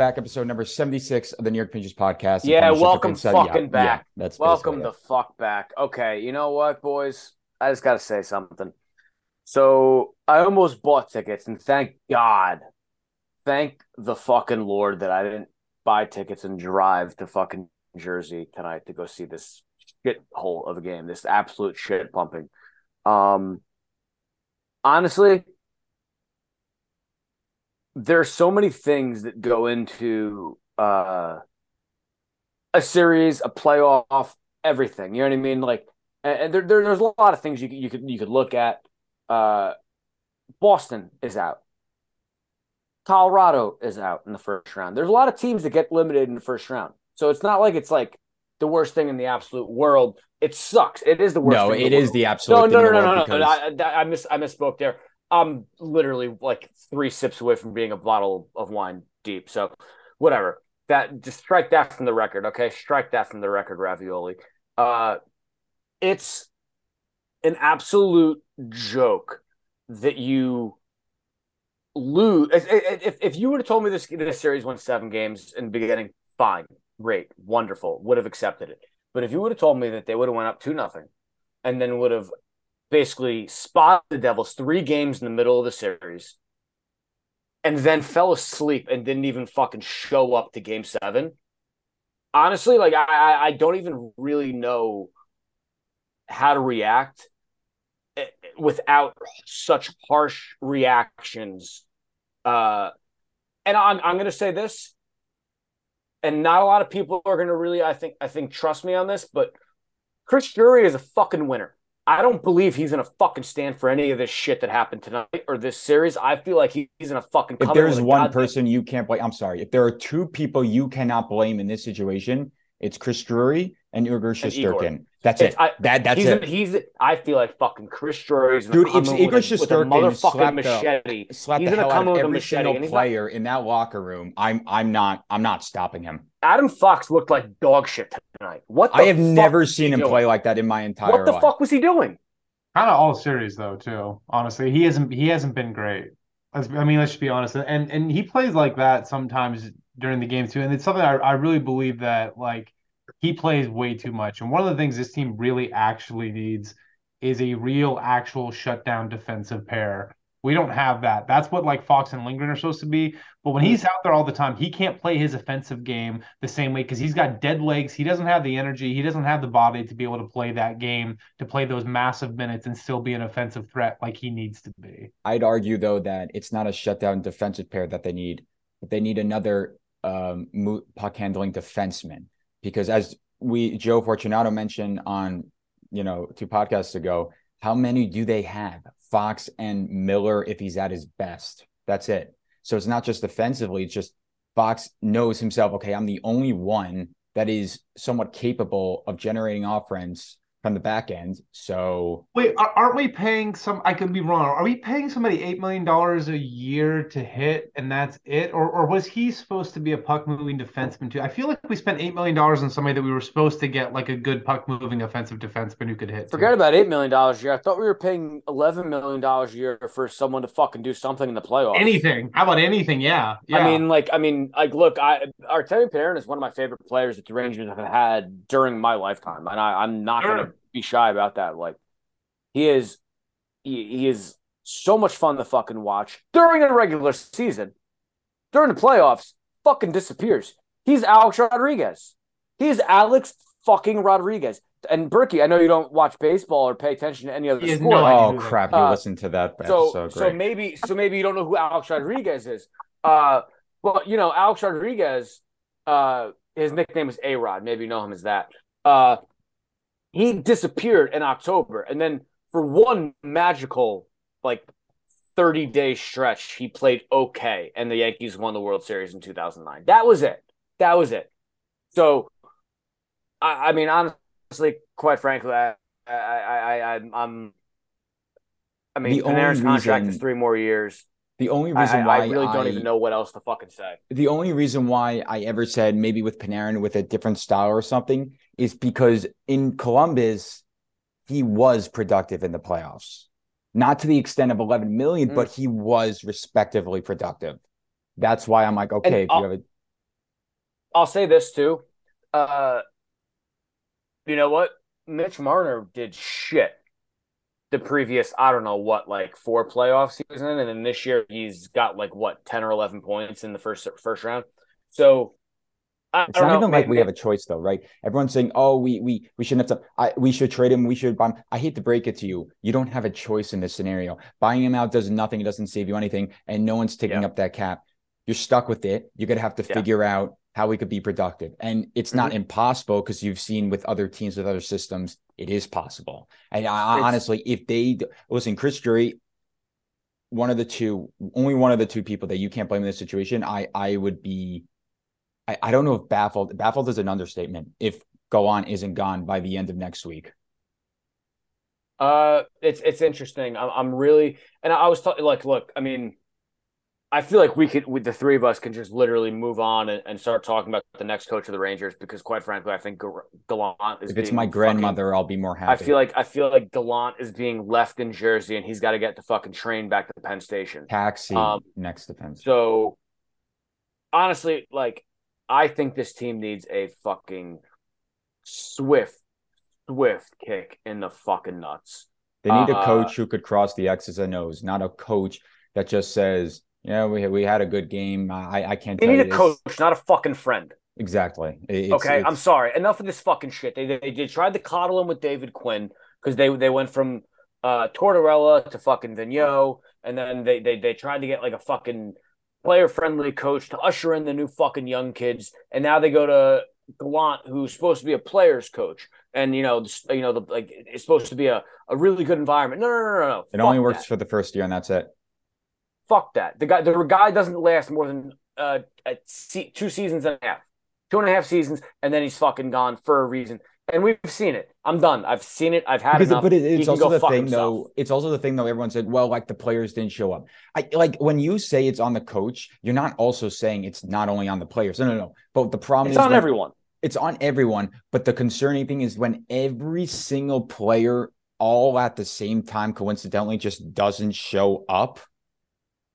back, episode number 76 of the New York Pinches podcast. Yeah, welcome fucking back. Yeah, that's Welcome the fuck back. Okay, you know what, boys? I just got to say something. So I almost bought tickets, and thank God, thank the fucking Lord that I didn't buy tickets and drive to fucking Jersey tonight to go see this shit hole of a game, this absolute shit pumping. Um, honestly, there's so many things that go into uh a series, a playoff, everything. You know what I mean? Like, and there, there there's a lot of things you could you could you could look at. Uh, Boston is out. Colorado is out in the first round. There's a lot of teams that get limited in the first round, so it's not like it's like the worst thing in the absolute world. It sucks. It is the worst. No, it the is world. the absolute. No, thing no, no, no, no, no. I, I miss I misspoke there. I'm literally like three sips away from being a bottle of wine deep. So, whatever. That just strike that from the record, okay? Strike that from the record, Ravioli. Uh, it's an absolute joke that you lose. If, if, you would have told me this this series won seven games in the beginning, fine, great, wonderful, would have accepted it. But if you would have told me that they would have went up two nothing, and then would have basically spotted the Devils three games in the middle of the series, and then fell asleep and didn't even fucking show up to Game Seven. Honestly, like I, I- don't even really know how to react eh, without such harsh reactions. Uh, and I'm I'm gonna say this, and not a lot of people are gonna really I think I think trust me on this, but Chris Drury is a fucking winner. I don't believe he's gonna fucking stand for any of this shit that happened tonight or this series. I feel like he- he's gonna fucking. if there's one goddamn- person you can't blame, I'm sorry. If there are two people you cannot blame in this situation, it's Chris Drury and Igor And Igor. That's It's- it. I- that that's he's, it. he's I feel like fucking Chris Drury's Dude, gonna if in Igor with, a, with a motherfucking slapped the- machete. He's the gonna hell come out of a every machete, single and not- player in that locker room. I'm I'm not I'm not stopping him. Adam Fox looked like dog shit tonight. What the I have fuck never was he seen him doing? play like that in my entire What the life. fuck was he doing? Kind of all series though, too. Honestly, he hasn't he hasn't been great. Let's, I mean, let's just be honest. And and he plays like that sometimes during the game too. And it's something I, I really believe that like he plays way too much. And one of the things this team really actually needs is a real actual shutdown defensive pair. We don't have that. That's what like Fox and Lindgren are supposed to be. But when he's out there all the time, he can't play his offensive game the same way because he's got dead legs. He doesn't have the energy. He doesn't have the body to be able to play that game, to play those massive minutes and still be an offensive threat like he needs to be. I'd argue though that it's not a shutdown defensive pair that they need. They need another um, puck handling defenseman because as we Joe Fortunato mentioned on you know two podcasts ago, how many do they have? Fox and Miller if he's at his best. That's it. So it's not just defensively; it's just Fox knows himself. Okay, I'm the only one that is somewhat capable of generating offense from the back end. So Wait, are, aren't we paying some? I could be wrong. Are we paying somebody eight million dollars a year to hit, and that's it, or or was he supposed to be a puck moving defenseman too? I feel like we spent eight million dollars on somebody that we were supposed to get like a good puck moving offensive defenseman who could hit. too. Forget about eight million dollars a year. I thought we were paying eleven million dollars a year for someone to fucking do something in the playoffs. anything. How about anything? Yeah, yeah. I mean, like, I mean, like, look, I Artemi Panarin is one of my favorite players that the Rangers have had during my lifetime, and I, I'm not Sure. gonna be shy about that. Like, he is, he, he is so much fun to fucking watch during a regular season. During the playoffs, fucking disappears. He's Alex Rodriguez. He's Alex fucking Rodriguez. And Berkey, I know you don't watch baseball or pay attention to any other He has sport. no oh crap, you Uh, listened to that so episode. so Great. maybe so maybe you don't know who Alex Rodriguez is. Uh, but you know Alex Rodriguez, uh, his nickname is A Rod. Maybe you know him as that. Uh, he disappeared in October, and then for one magical like thirty day stretch, he played okay, and the Yankees won the World Series in two thousand nine. That was it. That was it. So, I, I mean, honestly, quite frankly, I, I, I, I I'm- I'm. Mean, The Panarin's contract is three more years. The only reason I, why I really don't even know what else to fucking say. the only reason why I ever said maybe with Panarin with a different style or something is because in Columbus, he was productive in the playoffs. Not to the extent of 11 million, Mm. but he was respectively productive. That's why I'm like, okay, if I'll- you have a I'll say this too. Uh, you know what? Mitch Marner did shit the previous, I don't know what, like four playoff season, and then this year he's got like what ten or eleven points in the first first round. So I it's not know, even maybe, like we have a choice though, right? Everyone's saying, "Oh, we we we shouldn't have to. I, we should trade him. We should buy him." I hate to break it to you, you don't have a choice in this scenario. Buying him out does nothing. It doesn't save you anything, and no one's taking yeah. up that cap. You're stuck with it. You're gonna have to yeah. figure out how we could be productive, and it's mm-hmm. not impossible because you've seen with other teams with other systems, it is possible. And I, honestly, if they listen, Chris Drury, one of the two, only one of the two people that you can't blame in this situation, I I would be I, I don't know if baffled baffled is an understatement. If Gallant isn't gone by the end of next week. Uh, it's it's interesting. I'm, I'm really, and I was talking like, look, I mean, I feel like we could, with the three of us, can just literally move on and, and, start talking about the next coach of the Rangers because, quite frankly, I think Gallant is. If it's my grandmother, fucking, I'll be more happy. I feel like I feel like Gallant is being left in Jersey, and he's got to get the fucking train back to Penn Station. Taxi um, next to Penn. Station. So, honestly, like I think this team needs a fucking swift, swift kick in the fucking nuts. They need uh, a coach who could cross the X's and O's, not a coach that just says, "Yeah, we we had a good game." I I can't. They need a this. coach, not a fucking friend. Exactly. It's, okay, it's... I'm sorry. Enough of this fucking shit. They they, they tried to coddle him with David Quinn because they they went from uh Tortorella to fucking Vigneault, and then they they they tried to get like a fucking player friendly coach to usher in the new fucking young kids, and now they go to Gallant, who's supposed to be a player's coach, and you know, you know, the like it's supposed to be a, a really good environment. No, no, no, no, no. It Fuck only works that. for the first year, and that's it. Fuck that. The guy, the guy doesn't last more than uh two seasons and a half, two and a half seasons, and then he's fucking gone for a reason and we've seen it. I'm done. I've seen it. I've had because, enough. But it, it's also the thing, himself. though. It's also the thing, though. Everyone said, "Well, like the players didn't show up." I like when you say it's on the coach. You're not also saying it's not only on the players. No, no, no. But the problem it's is on when, everyone. It's on everyone. But the concerning thing is when every single player, all at the same time, coincidentally, just doesn't show up.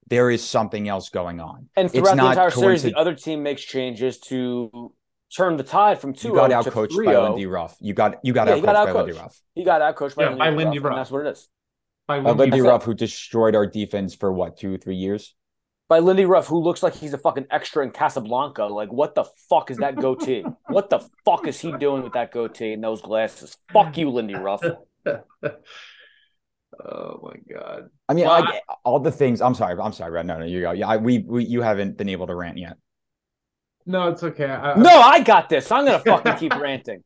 There is something else going on. And throughout the entire series, the other team makes changes to turn the tide from two. You got out coached by oh. Lindy Ruff. You got you got yeah, out coached by Lindy Ruff. He got out coached by, yeah, Lindy, by Lindy Ruff. Ruff. that's what it is. By Lindy, Lindy Ruff, who destroyed our defense for what two or three years. By Lindy Ruff, who looks like he's a fucking extra in Casablanca. Like, what the fuck is that goatee? what the fuck is he doing with that goatee and those glasses? Fuck you, Lindy Ruff. Oh my god! I mean, well, I, all the things. I'm sorry. I'm sorry. No, no, you go. Yeah, I, we, we, you haven't been able to rant yet. No, it's okay. I, no, I got this. I'm gonna fucking keep ranting.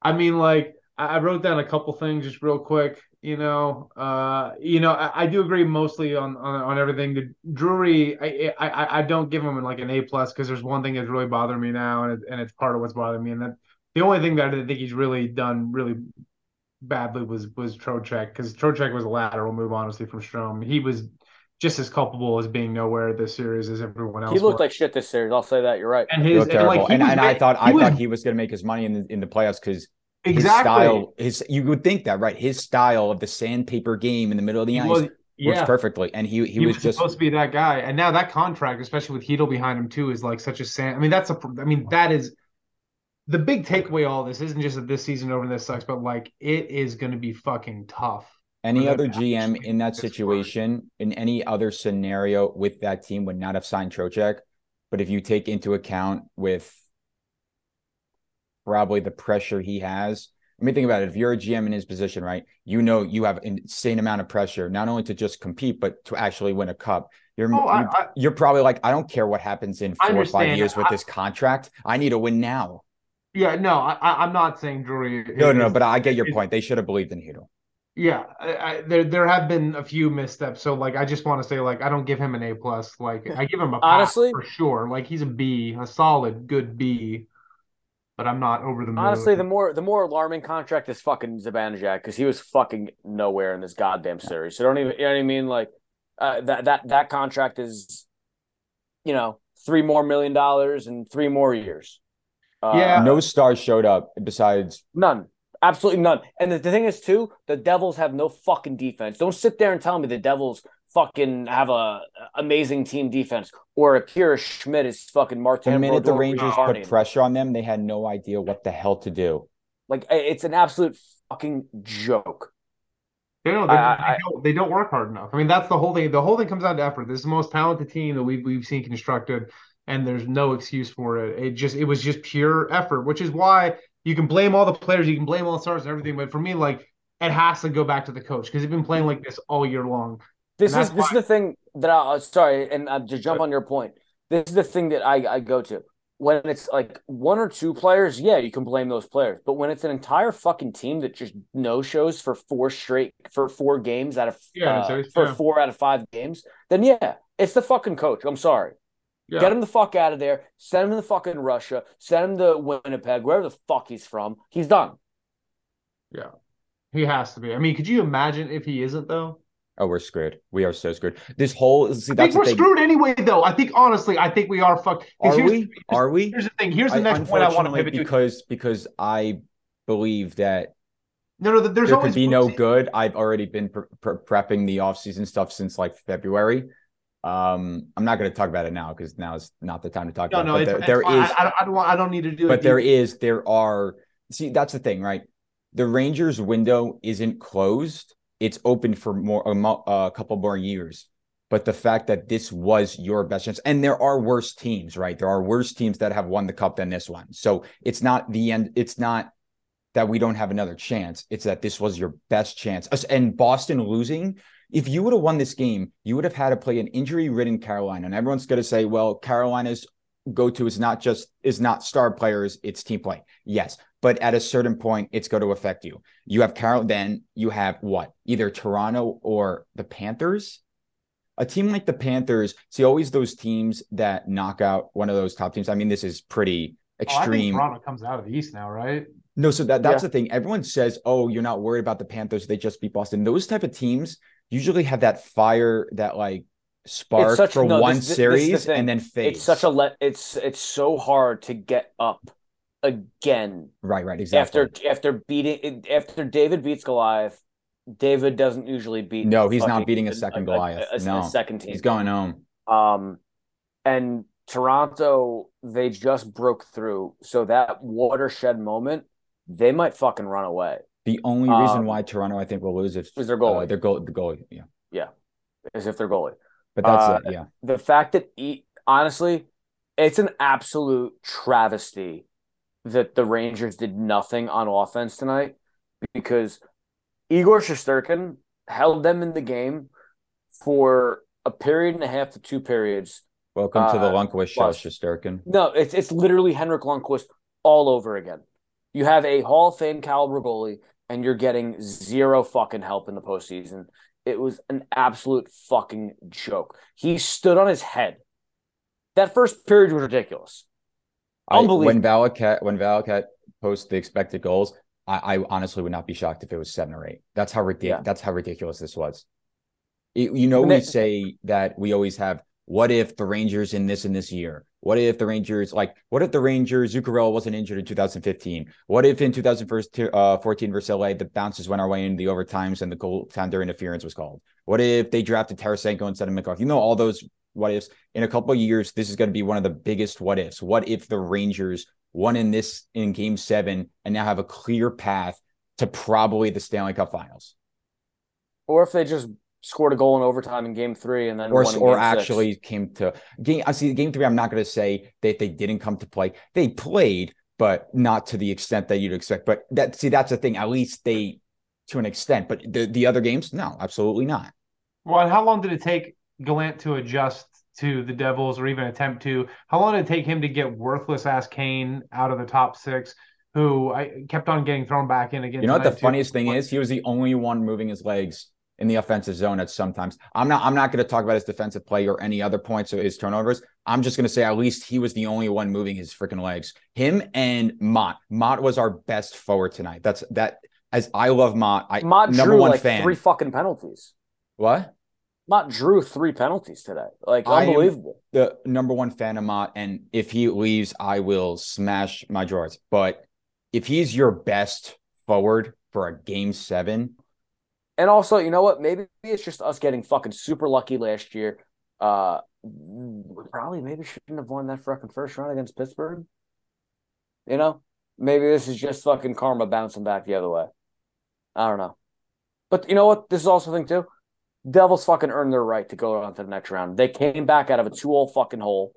I mean, like I wrote down a couple things just real quick. You know, uh, you know, I, I do agree mostly on, on, on everything. The Drury, I, I I don't give him like an A plus because there's one thing that's really bothering me now, and it, and it's part of what's bothering me. And that the only thing that I think he's really done really badly was was Trocheck because Trocheck was a lateral move, honestly, from Strome. He was just as culpable as being nowhere this series as everyone else. He looked was. like shit this series. I'll say that. You're right. And his and, like, and, and I thought I was, thought he was going to make his money in the in the playoffs because exactly. his style, his you would think that right. His style of the sandpaper game in the middle of the he ice was, yeah. works perfectly, and he he, he was, was, just supposed to be that guy. And now that contract, especially with Chytil behind him too, is like such a sand. I mean, that's a. I mean, that is the big takeaway. All this isn't just that this season over this sucks, but like it is going to be fucking tough any other GM in that situation, in any other scenario with that team, would not have signed Trocheck. But if you take into account with probably the pressure he has, I mean, think about it. If you're a GM in his position, right, you know you have an insane amount of pressure, not only to just compete, but to actually win a cup. You're oh, I, you're, I, you're, probably like, I don't care what happens in four or five years with I, this contract. I need to win now. Yeah, no, I, am not saying Drury. No, no, no, but I get your point. They should have believed in Chytil. Yeah, I, I, there there have been a few missteps. So like, I just want to say like, I don't give him an A plus. Like, I give him a honestly for sure. Like, he's a B, a solid good B. But I'm not over the moon. Honestly, the more the more alarming contract is fucking Zibanejad because he was fucking nowhere in this goddamn series. So don't even you know what I mean. Like uh, that that that contract is, you know, three more million dollars and three more years. Uh, yeah, no stars showed up besides none. Absolutely none. And the, the thing is, too, the Devils have no fucking defense. Don't sit there and tell me the Devils fucking have a amazing team defense or Akira Schmidt is fucking Martin. The minute the Rangers Carney. put pressure on them, they had no idea what the hell to do. like it's an absolute fucking joke. They don't, they, I- I- they don't. They don't work hard enough. I mean, that's the whole thing. The whole thing comes down to effort. This is the most talented team that we've we've seen constructed, and there's no excuse for it. It just it was just pure effort, which is why you can blame all the players, you can blame all the stars and everything. But for me, like it has to go back to the coach because they've been playing like this all year long. This is this is the thing that I uh, sorry, and uh, to jump on your point, this is the thing that I, I go to when it's like one or two players. Yeah, you can blame those players, but when it's an entire fucking team that just no shows for four straight for four games out of Yeah, uh, for yeah. four out of five games, then yeah, it's the fucking coach. I'm sorry. Yeah. Get him the fuck out of there. Send him to fucking Russia. Send him to Winnipeg, wherever the fuck he's from. He's done. Yeah. He has to be. I mean, could you imagine if he isn't though? Oh, we're screwed. We are so screwed. This whole see I think we're thing. screwed anyway though. I think honestly, I think we are fucked. 'cause Are here's- we? Are we? Here's the thing. Here's the I- next point I want to unfortunately, pivot to. because because I believe that No, no, there's there always could be no good. I've already been pre- pre- prepping the offseason stuff since like February. Um, I'm not going to talk about it now because now is not the time to talk No, about no, it. But it's there, there fine. I, don't- I don't want. I don't need to do it. but there is, there are. See, that's the thing, right? The Rangers window isn't closed. It's open for more a, a couple more years. But the fact that this was your best chance, and there are worse teams, right? There are worse teams that have won the cup than this one. So it's not the end. It's not that we don't have another chance. It's that this was your best chance. And Boston losing, if you would have won this game, you would have had to play an injury-ridden Carolina. And everyone's going to say, well, Carolina's go-to is not just is not star players, it's team play. Yes, but at a certain point, it's going to affect you. You have Carol, then you have what? Either Toronto or the Panthers. A team like the Panthers, see, always those teams that knock out one of those top teams. I mean, this is pretty Oh, I think extreme. Toronto comes out of the East now, right? No, so that that's Yeah. the thing. Everyone says, "Oh, you're not worried about the Panthers; they just beat Boston." Those type of teams usually have that fire, that like spark such- for no, one this- this- this the series and then fades. It's such a let. It's it's so hard to get up again right, right, exactly. after after beating after David beats Goliath. David doesn't usually beat. No, he's not beating a second Goliath. a- a No, second team. he's going home. Um, and Toronto, they just broke through. So that watershed moment, they might fucking run away. The only reason Um, why Toronto, I think, will lose if is their goalie. Uh, their goal, the goalie, yeah. Yeah, as if they're goalie. But that's Uh, it, yeah. the fact that e- honestly, it's an absolute travesty that the Rangers did nothing on offense tonight because Igor Shesterkin held them in the game for a period and a half to two periods. Welcome to the uh, Lundqvist show. Shesterkin. No, it's it's literally Henrik Lundqvist all over again. You have a Hall of Fame caliber goalie, and you're getting zero fucking help in the postseason. It was an absolute fucking joke. He stood on his head. That first period was ridiculous. I, when Unbelievable. Valakat when Valakat posts the expected goals, I, I honestly would not be shocked if it was seven or eight. That's how ridiculous. Yeah. That's how ridiculous this was. It- you know, we they- say that we always have. What if the Rangers in this and this year? What if the Rangers like? What if the Rangers Zuccarello wasn't injured in 2015? What if in 2014 uh, versus LA the bounces went our way in the overtimes and the goaltender interference was called? What if they drafted Tarasenko instead of Mikov? You know all those what ifs. In a couple of years, this is going to be one of the biggest what ifs. What if the Rangers won in this in Game Seven and now have a clear path to probably the Stanley Cup Finals, Or if they just scored a goal in overtime in game three and then or won or game six. actually came to game? I see Game Three. I'm not going to say that they didn't come to play. They played, but not to the extent that you'd expect. But that see, that's the thing. At least they, to an extent. But the the other games, no, absolutely not. Well, and how long did it take Gallant to adjust to the Devils or even attempt to? How long did it take him to get worthless ass Kane out of the top six, who I kept on getting thrown back in again? You know what the tonight, too? funniest thing is? He was the only one moving his legs in the offensive zone at sometimes. I'm not I'm not going to talk about his defensive play or any other points or his turnovers. I'm just going to say at least he was the only one moving his freaking legs. Him and Motte. Motte was our best forward tonight. That's that as I love Motte. I Motte number drew one like fan. three fucking penalties. what? Motte drew three penalties today. Like unbelievable. The number one fan of Motte and if he leaves I will smash my drawers. But if he's your best forward for a game 7, And also, you know what? Maybe it's just us getting fucking super lucky last year. Uh, probably maybe shouldn't have won that fucking first round against Pittsburgh. You know, maybe this is just fucking karma bouncing back the other way. I don't know. But you know what? This is also a thing too. Devils fucking earned their right to go on to the next round. They came back out of a two hole fucking hole,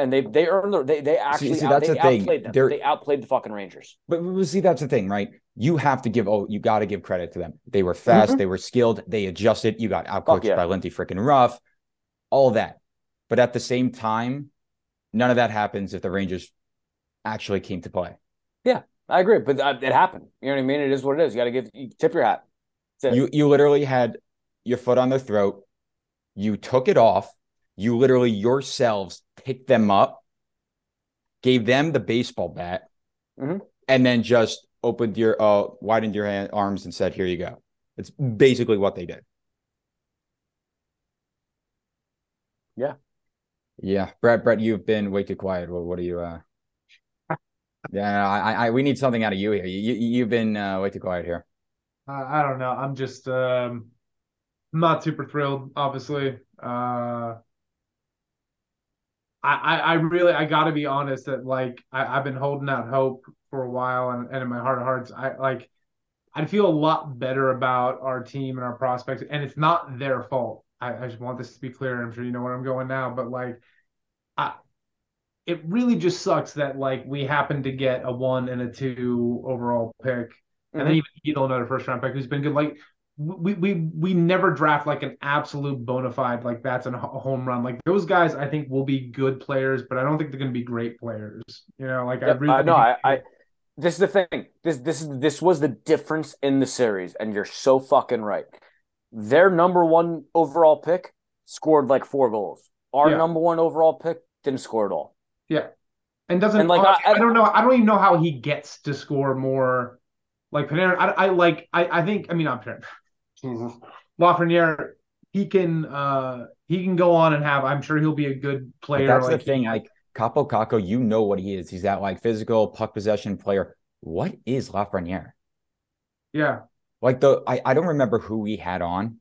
and they they earned their they they actually see, out, that's they the thing. outplayed them. They're- They outplayed the fucking Rangers. But, but see, that's the thing, right? You have to give oh, you got to give credit to them. They were fast, Mhm. they were skilled, they adjusted. You got outcoached yeah. by Lindy freaking Ruff, all that. But at the same time, none of that happens if the Rangers actually came to play. Yeah, I agree, but uh, it happened. You know what I mean? It is what it is. You got to give you tip your hat. You you literally had your foot on their throat. You took it off. You literally yourselves picked them up, gave them the baseball bat, Mhm. and then just opened your uh widened your hand, arms and said, "Here you go." It's basically what they did. Yeah. Yeah, Brett. Brett, you've been way too quiet. What, what are you? uh Yeah, I, I, we need something out of you here. You, you you've been uh, way too quiet here. I, I don't know. I'm just um not super thrilled, obviously. Uh I, I, I really I gotta be honest that like I, I've been holding out hope for a while and, and in my heart of hearts I like I feel a lot better about our team and our prospects and it's not their fault. I, I just want this to be clear. I'm sure you know where I'm going now, but like I it really just sucks that like we happen to get a one and a two overall pick and then mm-hmm. even Heedle, another first round pick who's been good. Like we we we never draft like an absolute bona fide like that's a home run. Like those guys, I think will be good players, but I don't think they're going to be great players. You know, like I Yep, really I know. I, I this is the thing. This this is this was the difference in the series, and you're so fucking right. Their number one overall pick scored like four goals. Our Yeah. number one overall pick didn't score at all. yeah, and doesn't And, like, I- I, don't know. I don't even know how he gets to score more. Like Panarin, I, I like. I I think. I mean, not Panarin. Jesus, Lafreniere. He can. uh He can go on and have. I'm sure he'll be a good But player. that's like, the thing. Like Kaapo Kakko, you know what he is. He's that like physical puck possession player. What is Lafreniere? Yeah. Like the I, I don't remember who we had on.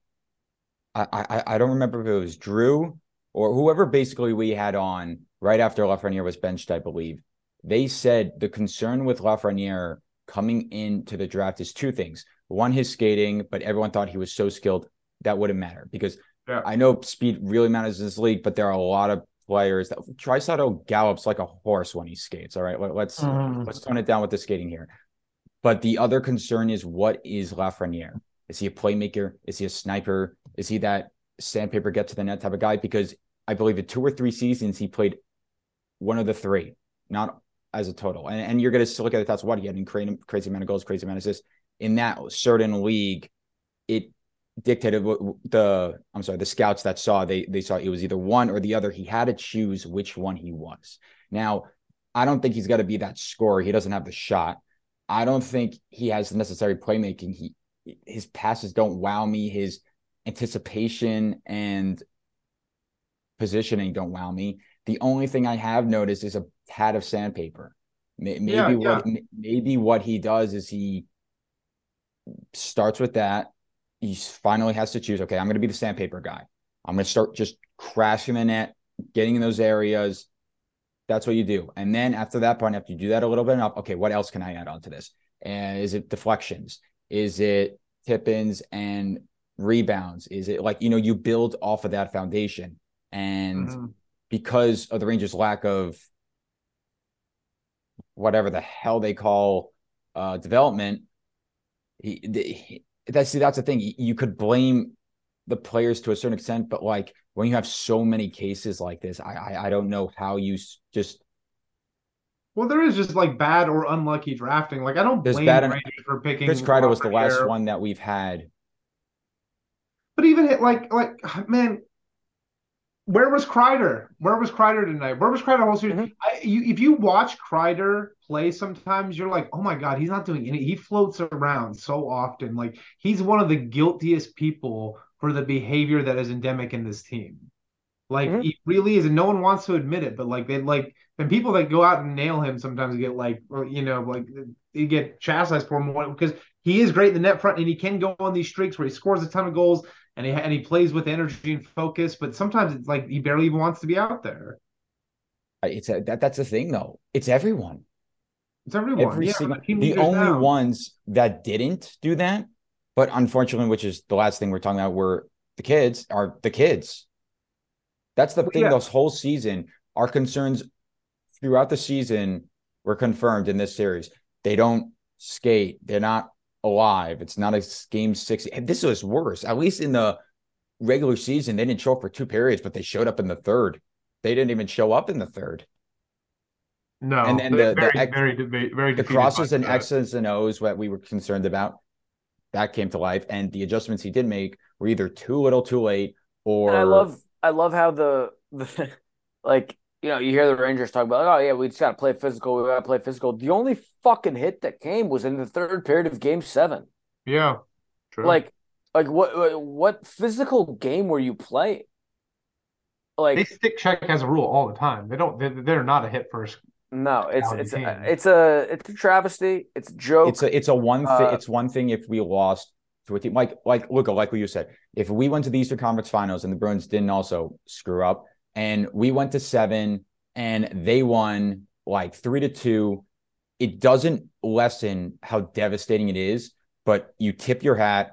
I, I I don't remember if it was Drew or whoever basically we had on right after Lafreniere was benched, I believe. They said the concern with Lafreniere coming into the draft is two things. One, his skating, but everyone thought he was so skilled that wouldn't matter because Yeah. I know speed really matters in this league, but there are a lot of players that Trisato gallops like a horse when he skates. All right. Let, let's Mhm. let's tone it down with the skating here. But the other concern is what is Lafreniere? Is he a playmaker? Is he a sniper? Is he that sandpaper get to the net type of guy? Because I believe in two or three seasons he played one of the three, not as a total. And, and you're going to look at it. That's what he had in crazy, crazy amount of goals, crazy amount of assists in that certain league. It dictated what the I'm sorry, the scouts that saw they they saw it was either one or the other. He had to choose which one he was. Now, I don't think he's got to be that scorer. He doesn't have the shot. I don't think he has the necessary playmaking. He his passes don't wow me. His anticipation and positioning don't wow me. The only thing I have noticed is a tad of sandpaper. Maybe Yeah, what maybe what he does is he starts with that. He finally has to choose. Okay, I'm going to be the sandpaper guy. I'm going to start just crashing the net, getting in those areas. That's what you do. And then after that point, after you do that a little bit enough, okay, what else can I add onto this? And is it deflections? Is it tip ins and rebounds? Is it like, you know, you build off of that foundation. And Mhm. because of the Rangers' lack of whatever the hell they call uh, development, he, he, that's that's the thing. You could blame the players to a certain extent, but like when you have so many cases like this, I I, I don't know how you just Well, there is just like bad or unlucky drafting. Like I don't blame bad Rangers for picking. Chris Kreider was the last one that we've had. But even like like man, where was Kreider? Where was Kreider tonight? Where was Kreider all series? Mhm. I, you, if you watch Kreider play, sometimes you're like, oh my god, he's not doing any. He floats around so often. Like he's one of the guiltiest people for the behavior that is endemic in this team. Like Mhm. he really is, and no one wants to admit it. But like they like and people that go out and nail him sometimes get like, you know, like you get chastised for him because he is great in the net front and he can go on these streaks where he scores a ton of goals and he and he plays with energy and focus. But sometimes it's like he barely even wants to be out there. It's a, that that's the thing though. It's everyone. It's everyone. Every yeah, single the only now. ones that didn't do that, but unfortunately, which is the last thing we're talking about, were the kids are the kids. That's the Well, thing. yeah. This whole season, our concerns throughout the season were confirmed in this series. They don't skate. They're not alive. It's not a s- game six. And this was worse. At least in the regular season, they didn't show up for two periods, but they showed up in the third. They didn't even show up in the third. No, And then they're the- the very, ex- very, deba- very the defeated crosses and that. X's and O's that we were concerned about that came to life, and the adjustments he did make were either too little, too late, or And I love I love how the the like you know you hear the Rangers talk about like, oh yeah we just got to play physical we got to play physical. The only fucking hit that came was in the third period of Game Seven. Yeah, true. Like like what what physical game were you playing? Like they stick check as a rule all the time. They don't. They're, they're not a hit first. no, it's it's a, it's a it's a travesty. It's a joke. it's a it's a one thing. Uh, it's one thing if we lost to a team like like look like what you said. If we went to the Eastern Conference Finals and the Bruins didn't also screw up, and we went to seven and they won like three to two, it doesn't lessen how devastating it is. But you tip your hat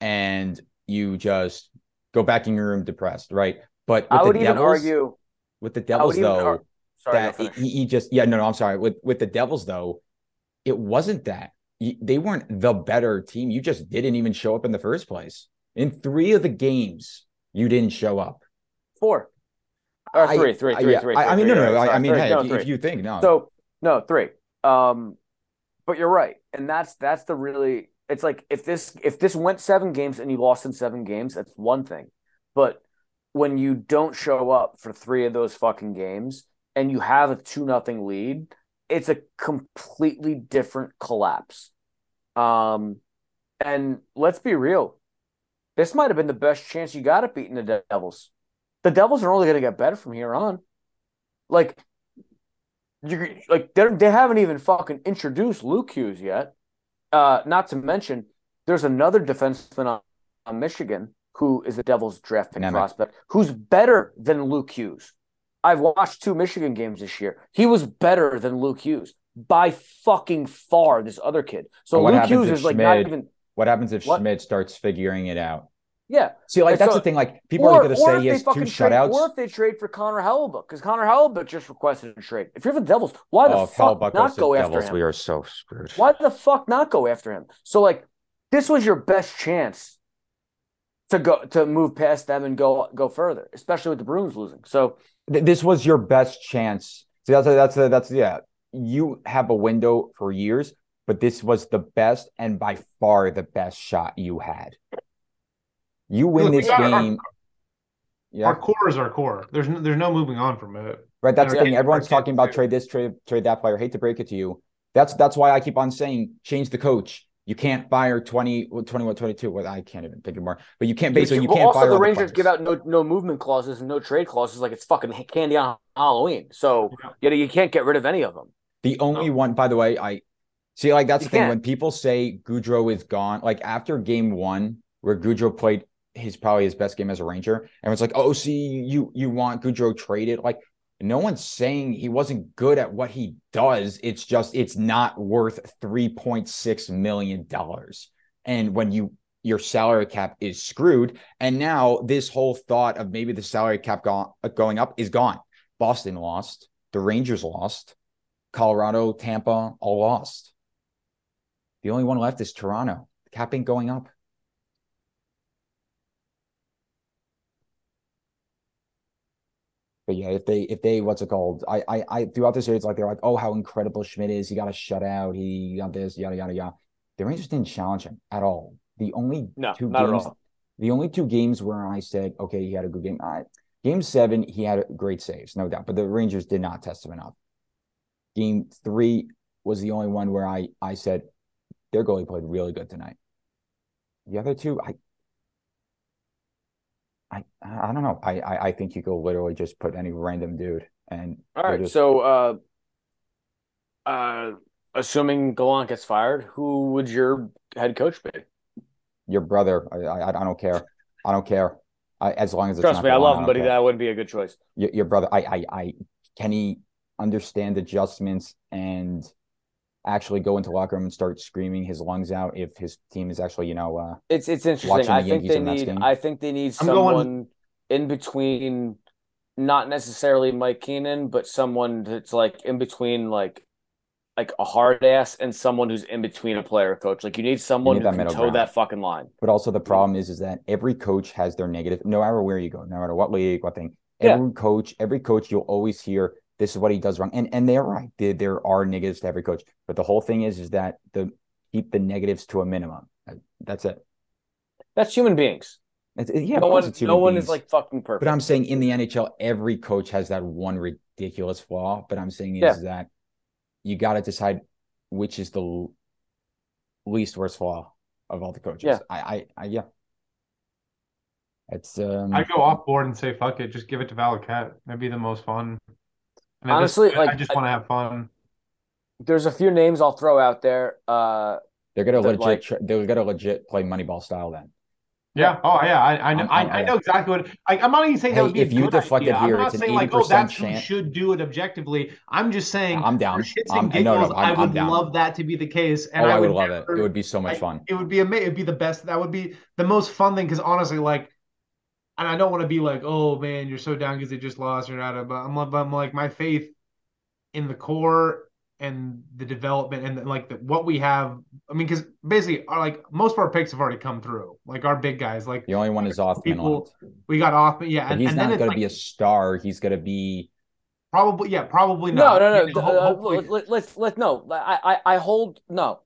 and you just go back in your room depressed, right? But with I would the even Devils, argue. with the Devils though, ar- sorry, that he, he just yeah no no I'm sorry with with the Devils though it wasn't that You- they weren't the better team you just didn't even show up in the first place in three of the games you didn't show up four or I- three, three, I- three, yeah, three, I, I mean no no, no I, I mean three, hey no, if, you, if you think no So no, three. Um, but you're right, and that's that's the really. It's like if this if this went seven games and you lost in seven games, that's one thing. But when you don't show up for three of those fucking games and you have a two nothing lead, it's a completely different collapse. Um, and let's be real, this might have been the best chance you got at beating the Devils. The Devils are only going to get better from here on. Like you like they they haven't even fucking introduced Luke Hughes yet. Uh, not to mention, there's another defenseman on, on Michigan who is a Devils draft pick prospect who's better than Luke Hughes. I've watched two Michigan games this year. He was better than Luke Hughes by fucking far. This other kid. So what Luke Hughes is like not even. what happens if What? Schmidt starts figuring it out Yeah, see like And that's so- the thing like people or, are going to say if he they has two fucking trade, shutouts or if they trade for Connor Hellebuyck because Connor Hellebuyck just requested a trade. If you're the Devils, why the oh fuck not go after Devils him? we are so screwed Why the fuck not go after him? So like this was your best chance to go to move past them and go go further, especially with the Bruins losing. So Th- this was your best chance. See, that's that's that's yeah. You have a window for years, but this was the best and by far the best shot you had. You win Look, we this got our- game. Yeah, Our core is our core. There's no, there's no moving on from it. right. That's the thing. Everyone's talking about trade this, trade trade that player. Hate to break it to you. That's that's why I keep on saying change the coach. You can't fire 20, well, 21, 22. Well, I can't even think anymore. But you can't basically you well, can't also fire the Rangers players. give out no no movement clauses and no trade clauses like it's fucking candy on Halloween. So you know you can't get rid of any of them. The only No. one, by the way, I see like that's You the thing can't. when people say Goodrow is gone, like after game one, where Goodrow played his probably his best game as a Ranger, everyone's like, oh, see, you you want Goodrow traded. Like, no one's saying he wasn't good at what he does. It's just it's not worth $3.6 million. And when you your salary cap is screwed, and now this whole thought of maybe the salary cap go- going up is gone. Boston lost, the Rangers lost. Colorado, Tampa, all lost. The only one left is Toronto. The cap ain't going up. But yeah, if they if they what's it called? I I, I throughout the series, like they're like, oh, how incredible Schmidt is. He got a shutout. He got this, yada yada yada. The Rangers didn't challenge him at all. The only No, two games, the only two games where I said, okay, he had a good game. I, game seven, he had great saves, no doubt. But the Rangers did not test him enough. Game three was the only one where I I said their goalie played really good tonight. The other two, I I I don't know. I I, I think you could literally just put any random dude and all right. just- So, uh, uh, assuming Gallant gets fired, who would your head coach be? your brother. I, I I don't care. I don't care. I, as long as it's Trust me, I love him, but care. that wouldn't be a good choice. your, your brother. I I I can he understand adjustments and actually go into locker room and start screaming his lungs out if his team is actually you know uh It's it's interesting. I think Yankees they and Mets need. I think they need I'm going- someone in between, not necessarily Mike Keenan, but someone that's like in between, like like a hard ass and someone who's in between a player coach. Like you need someone need who can toe ground. that fucking line. But also the problem is, is that every coach has their negative. No matter where you go, no matter what league, what thing, Yeah. every coach, every coach, you'll always hear this is what he does wrong, and and they're right. There, there are negatives to every coach, but the whole thing is, is that the keep the negatives to a minimum. That's it. That's human beings. It's, yeah, no one, it's human no one beings. is like fucking perfect. But I'm saying in the NHL, every coach has that one ridiculous flaw. But I'm saying is Yeah. that you got to decide which is the least worst flaw of all the coaches. Yeah. I, I, I yeah. It's um. I'd go off board and say fuck it, just give it to Valaket. That'd be the most fun. And at this Honestly, point, I just want to have fun. There's a few names I'll throw out there. Uh, They're gonna legit. like- tr- they're gonna legit play Moneyball style. Then Yeah. Oh yeah. I I know. I'm- I, know exactly what. I, I'm not even saying Hey, that would be if a you good deflected idea. here, I'm not it's an saying like, oh, 80% that's who should do it objectively. I'm just saying. I'm down. For shits I'm- and no, no, I'm- I I'm would love that to be the case, and oh, I would, would love it. never- It would be so much I- fun. It would be amazing. It'd be the best. That would be the most fun thing because honestly, like, and I don't want to be like, oh man, you're so down because they just lost or not. But I'm, I'm like, my faith in the core and the development and like the, what we have. I mean, because basically, our, like most of our picks have already come through. Like our big guys, like The only one is off people- we got off. Yeah, but and, he's and not then it's gonna be a star. He's gonna be. probably yeah, probably no, not. no, no. Yeah, ho- uh, hopefully- let, let's let no. I, I I hold no.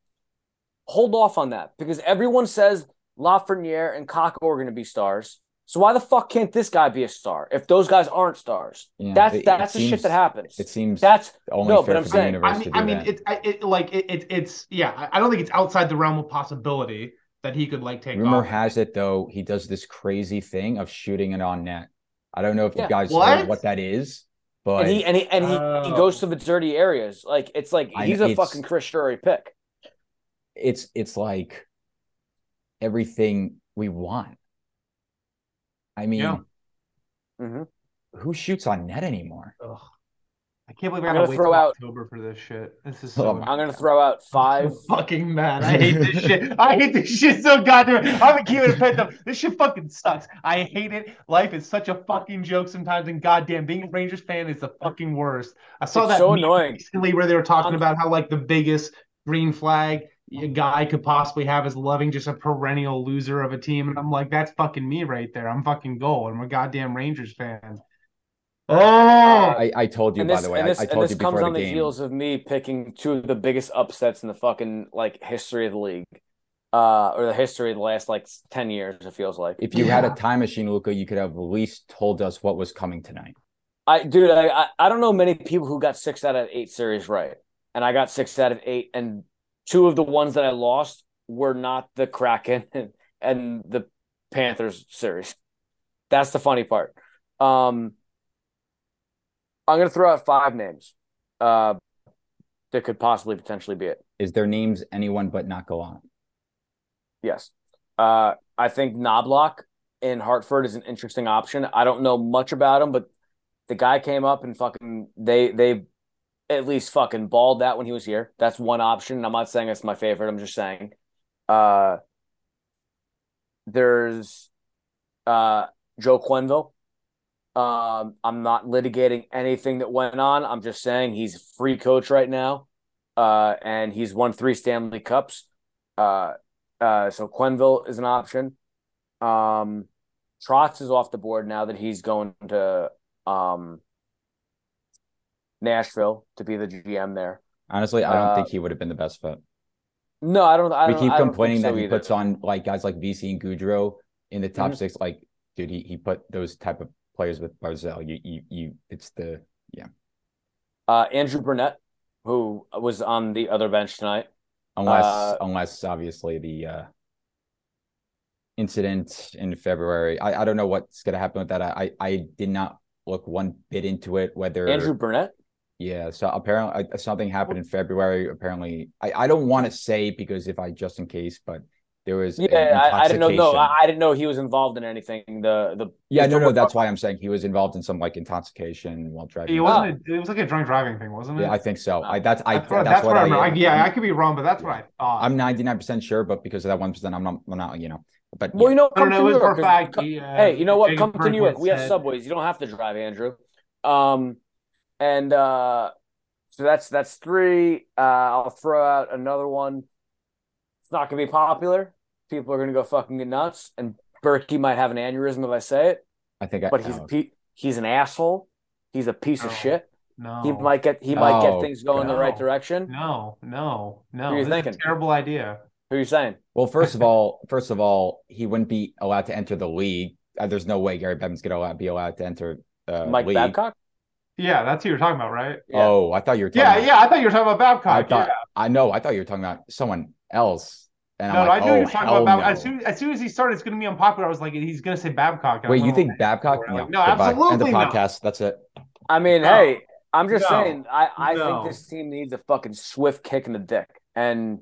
Hold off on that because everyone says Lafreniere and Kakko are going to be stars. So why the fuck can't this guy be a star if those guys aren't stars? Yeah, That's it- it that's the seems- shit that happens. It seems That's only no, fair but I'm for saying- the universe I mean, to I mean, that. it's it like it, it it's yeah. I- I don't think it's outside the realm of possibility that he could like take Rumor off. has it though he does this crazy thing of shooting it on net. I don't know if Yeah. you guys What? heard what that is, but and he and he and he, he Oh. goes to the dirty areas. Like it's like he's know, a fucking Chris Drury pick. it's it's like everything we want. I mean, Yeah. Mhm. who shoots on net anymore? Ugh. I can't believe I I'm gotta gonna wait throw out- October for this shit. This is Oh so. my I'm gonna throw out five. I'm fucking mad. I hate this shit. I hate this shit so goddamn. I'm gonna keep it pent up. This shit fucking sucks. I hate it. Life is such a fucking joke sometimes, and goddamn, being a Rangers fan is the fucking worst. I saw It's that so annoying. recently where they were talking I'm- about how like the biggest green flag a guy could possibly have is loving just a perennial loser of a team, and I'm like, that's fucking me right there. I'm fucking gold. I'm a goddamn Rangers fan. Oh, I, I told you and by the way. and I, this, I and told this you comes on the the game. heels of me picking two of the biggest upsets in the fucking like history of the league, uh, or the history of the last like ten years. It feels like. If you had a time machine, Luca, you could have at least told us what was coming tonight. I, dude, I, I, I don't know many people who got six out of eight series right, and I got six out of eight, and two of the ones that I lost were not the Kraken and, and the Panthers series. That's the funny part. Um, I'm gonna throw out five names, uh, that could possibly potentially be it. Is their names anyone but not Gallant? Yes. Uh, I think Knoblauch in Hartford is an interesting option. I don't know much about him, but the guy came up and fucking they they at least fucking balled that when he was here. That's one option. I'm not saying it's my favorite. I'm just saying. Uh, there's uh Joe Quenneville. Um, I'm not litigating anything that went on. I'm just saying he's free coach right now. Uh, and he's won three Stanley Cups. Uh, uh, so Quenneville is an option. Um, Trotz is off the board now that he's going to um, Nashville to be the GM there. Honestly, I don't Uh, think he would have been the best fit. No, I don't. I we don't, keep I complaining so that he either. puts on like guys like Vesey and Goodrow in the top Mhm. six. Like, dude, he, he put those type of players with Barzal. You you you. It's the yeah. uh, Andrew Brunette, who was on the other bench tonight. unless Uh, unless obviously the uh incident in February. I, I don't know what's gonna happen with that. I I did not look one bit into it. Whether Andrew Brunette. Yeah, so apparently uh, something happened in February. Apparently, I, I don't want to say because if I just in case, but there was yeah, I, I, didn't know. No, I, I, didn't know he was involved in anything. The the yeah, no, no, that's why I'm saying he was involved in some like intoxication while driving. He wasn't. Oh. It was like a drunk driving thing, wasn't it? Yeah, I think so. I that's I that's what, that's, that's what, what I, I, yeah, I could be wrong, but that's what I thought. I'm 99 percent sure, but because of that one percent, I'm not. I'm not. You know. But well, yeah. you know, come to New York. Fact, he, uh, hey, you know what? Come to New York. We have subways. You don't have to drive, Andrew. Um, and uh so that's that's three. Uh, I'll throw out another one. It's not gonna be popular. People are gonna go fucking nuts, and Berkey might have an aneurysm if I say it. I think, I, but he's a he's an asshole. He's a piece no, of shit. No, he might get he might get things going no, the right direction. No, no, no. Who are you thinking? terrible idea. Who are you saying? Well, first of all, first of all, he wouldn't be allowed to enter the league. Uh, there's no way Gary Bettman's gonna be allowed to enter. Uh, Mike league. Babcock. Yeah, that's who you're talking about, right? Yeah. Oh, I thought you were talking Yeah, about, yeah, I thought you were talking about Babcock. I thought yeah. I know, I thought you were talking about someone else. And no, like, I knew oh, you were talking about Babcock. No. As soon as soon as he started, it's gonna be unpopular. I was like, he's gonna say Babcock. Wait, you think Babcock? No, no absolutely End the not. podcast. That's it. I mean, no. hey, I'm just saying. I I think this team needs a fucking swift kick in the dick, and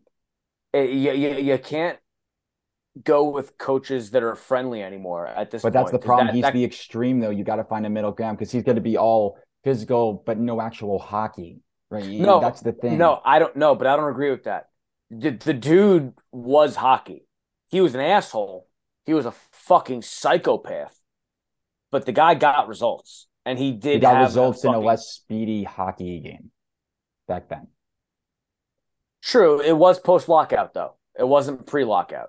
eh, it, you, you you can't go with coaches that are friendly anymore at this point. but point. that's the problem. That, he's that... the extreme though. You got to find a middle ground because he's going to be all physical, but no actual hockey. Right? No, that's the thing. No, I don't know, but I don't agree with that. The, the dude was hockey. He was an asshole. He was a fucking psychopath. But the guy got results, and he did. He got results fucking... in a less speedy hockey game back then. True, it was post lockout though. It wasn't pre lockout.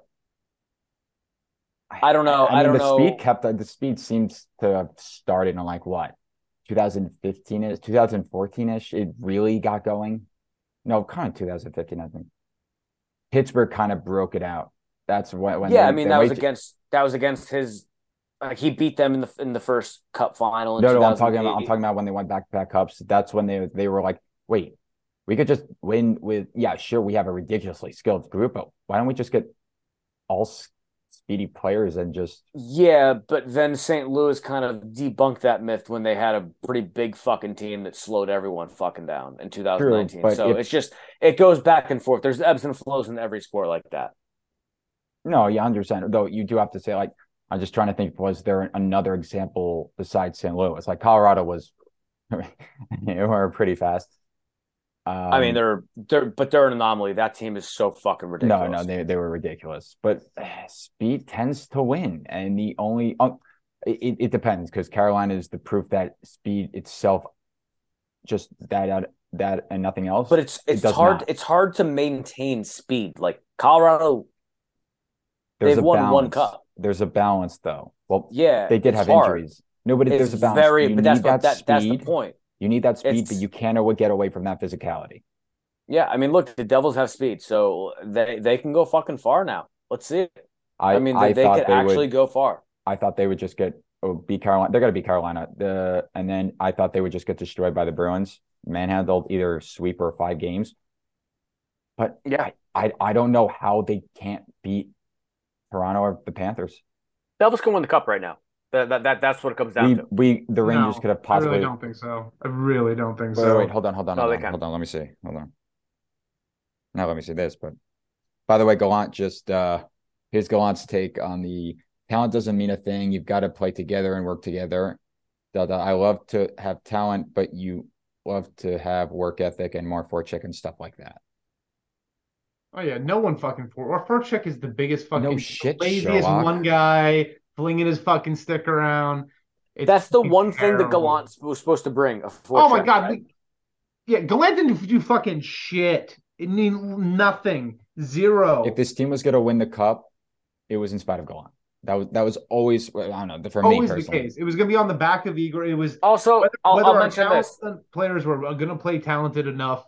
I don't know. I, I, mean, I don't the know. speed kept the speed seems to have started in like what 2015 ish, 2014 ish, it really got going. No, kind of 2015, I think. Pittsburgh kind of broke it out. That's when. when yeah, they, I mean that was against that was against his. Like he beat them in the in the first Cup final. no, no, I'm talking about I'm talking about when they went back to back cups. That's when they they were like, wait, we could just win with yeah, sure, we have a ridiculously skilled group, but why don't we just get all speedy players and just yeah but then st louis kind of debunked that myth when they had a pretty big fucking team that slowed everyone fucking down in 2019 True, so if, it's just it goes back and forth. There's ebbs and flows in every sport like that. No you understand. Though you do have to say like i'm just trying to think was there another example besides st louis? Like colorado was they were pretty fast um, I mean, um, they're they're but they're an anomaly. That team is so fucking ridiculous. No, no, they they were ridiculous. But speed tends to win, and the only uh, it, it depends because Carolina is the proof that speed itself, just that that and nothing else. But it's it's it hard. Not. It's hard to maintain speed. Like Colorado, there's they've won balance. one cup. There's a balance, though. Well, yeah, they did have hard. injuries. Nobody. It's there's a balance. Very, you but that's what, that, that's the point you need that speed, it's, but you can't or get away from that physicality. Yeah, I mean, look, the Devils have speed, so they they can go fucking far now. Let's see it. I, I mean, they, I they could they actually would, go far. I thought they would just get oh, beat Carolina. They're going to beat Carolina. The and then I thought they would just get destroyed by the Bruins, manhandled either sweep or five games. But yeah, I I don't know how they can't beat Toronto or the Panthers. Devils can win the cup right now. That, that, that that's what it comes down we, to. We the Rangers no, could have possibly. I really don't think so. I really don't think wait, so. Wait, hold on, hold on, no, hold, on hold on. Let me see. Hold on. Now let me see this. But by the way, Gallant just uh here's Gallant's take on the talent doesn't mean a thing. You've got to play together and work together. I love to have talent, but you love to have work ethic and more forecheck and stuff like that. Oh yeah, no one fucking for or forecheck is the biggest fucking no shit, laziest Sherlock. one guy flinging his fucking stick around. It's That's the one terrible. thing that Gallant was supposed to bring. oh my god! Right? Yeah, Gallant didn't do fucking shit. It mean nothing. Zero. If this team was going to win the cup, it was in spite of Gallant. That was that was always I don't know for always me personally. the case. It was going to be on the back of Igor. It was also whether, I'll, whether I'll mention this. Players were going to play talented enough,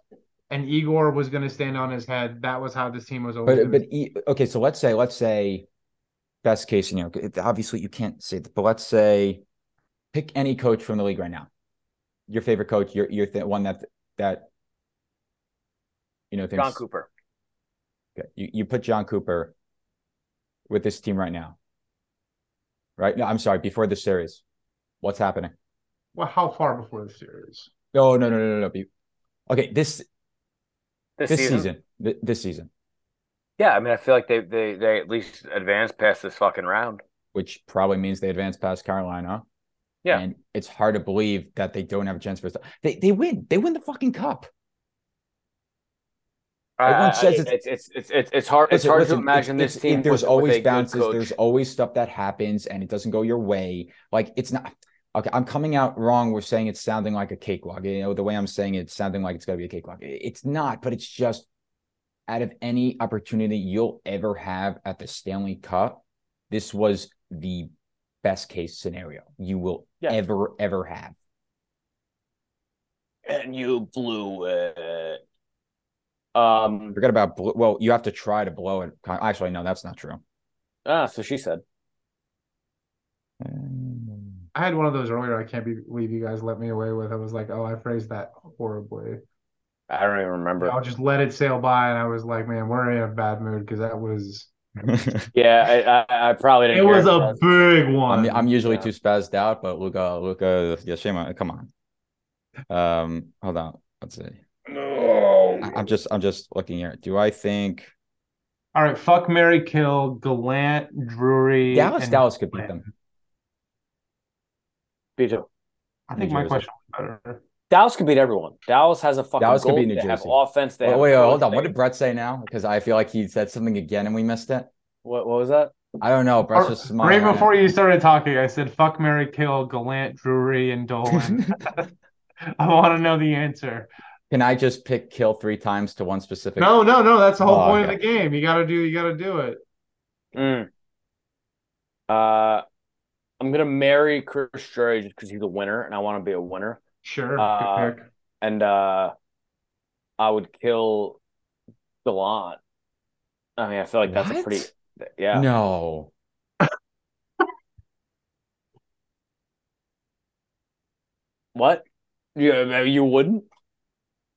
and Igor was going to stand on his head. That was how this team was always. But but okay, so let's say let's say best case scenario. Obviously, you can't say that, but let's say pick any coach from the league right now. Your favorite coach, your your th- one that that you know thinks, Jon Cooper. Okay, you you put Jon Cooper with this team right now. right? No, I'm sorry. Before the series, what's happening? Well, how far before the series? Oh no, no, no, no. no. Okay, this This, this season? season, this season, Yeah, I mean, I feel like they they they at least advanced past this fucking round. which probably means they advance past Carolina. Yeah. and it's hard to believe that they don't have a chance for. They they win. They win the fucking cup. Uh, Everyone I- says I- it's- it's it's it's it's hard it's Listen, hard listen, to imagine this team. There's with, always with bounces. There's always stuff that happens, and it doesn't go your way. Like it's not. Okay, I'm coming out wrong. We're saying it's sounding like a cakewalk. You know, the way I'm saying it, it's sounding like it's going to be a cakewalk. It- It's not, but it's just out of any opportunity you'll ever have at the Stanley Cup, this was the best case scenario you will Yeah. ever ever have. and you blew it. Um. Forget about bl- well, you have to try to blow it. Actually, no, that's not true. Ah, so she said. Um, I had one of those earlier. I can't believe you guys let me away with. I was like, oh, I phrased that horribly. I don't even remember. I'll just let it sail by, and I was like, man, we're in a bad mood because that was Yeah, I, I, I probably didn't. It was hear a it. big one. I'm I'm usually Yeah. too spazzed out, but Luca, Luca, yeah, shame on. Come on. Um, hold on. Let's see. I- I'm just I'm just looking here. Do I think All right, fuck Marry Kill, Gallant, Drury. Dallas and Dallas could beat them? Me too. I think my question was better. Dallas could beat everyone. Dallas has a fucking Dallas could goal. beat New they have offense. They Wait, have wait, coach, hold on. they- What did Brett say now? Because I feel like he said something again and we missed it. what, what was that? I don't know. Brett's Or- just smiling. Right right before you started talking, I said, fuck Marry Kill, Gallant, Drury, and Dolan. I want to know the answer. Can I just pick kill three times to one specific? No, no, no. That's the whole Oh, point okay. of the game. You gotta do you gotta do it. Mm. Uh, I'm gonna marry Chris Drury just because he's a winner, and I want to be a winner. Sure. Uh, good pick. And uh, I would kill Gallant. I mean, I feel like that's a pretty yeah. No. What? Yeah, you wouldn't?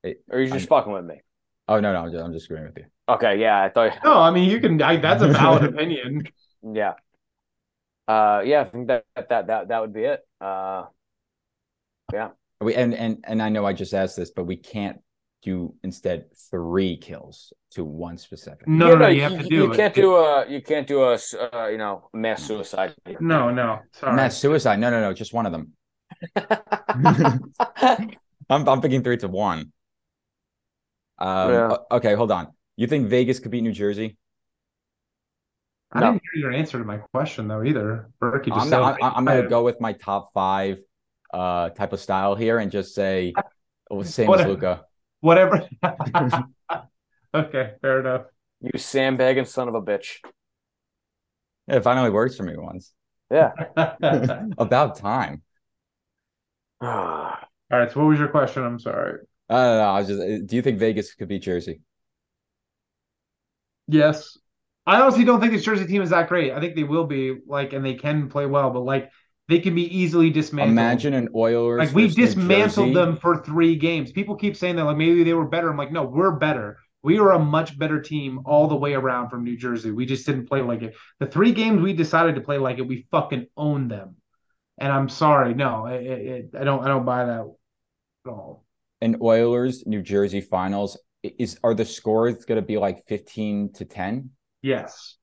It- Or are you just I'm- fucking with me? Oh no, no. I'm just, I'm just agreeing with you. Okay, yeah, I thought. No, I mean you can I, that's a valid opinion. Yeah. Uh, yeah, I think that that that that would be it. Uh, We and and and I know I just asked this, but we can't do instead three kills to one specific. No, yeah, no, no, you have to do you it. can't do a you can't do a. uh, you know mass suicide. No, no. Sorry. Mass suicide. No, no, no. Just one of them. I'm I'm picking three to one. Um, Yeah. okay, hold on. You think Vegas could beat New Jersey? I No. didn't hear your answer to my question though either. Berkey just I'm, said not, I'm, I'm gonna go with my top five uh type of style here and just say oh, same as Luca. whatever. okay, fair enough. You sandbagging son of a bitch. Yeah, it finally works for me once. Yeah. About time. yeah, All right, so what was your question? I'm sorry. I don't know. I was just. Do you think Vegas could beat Jersey? Yes. I honestly don't think this Jersey team is that great. I think they will be like, and they can play well, but like they can be easily dismantled. Imagine an Oilers. like we dismantled them for three games. People keep saying that like maybe they were better. I'm like, no, we're better. We are a much better team all the way around from New Jersey. We just didn't play like it. The three games we decided to play like it, we fucking owned them. And I'm sorry, no, it, it, it- I don't, I don't buy that at all. An Oilers New Jersey finals. Is are the scores going to be like fifteen to ten? Yes.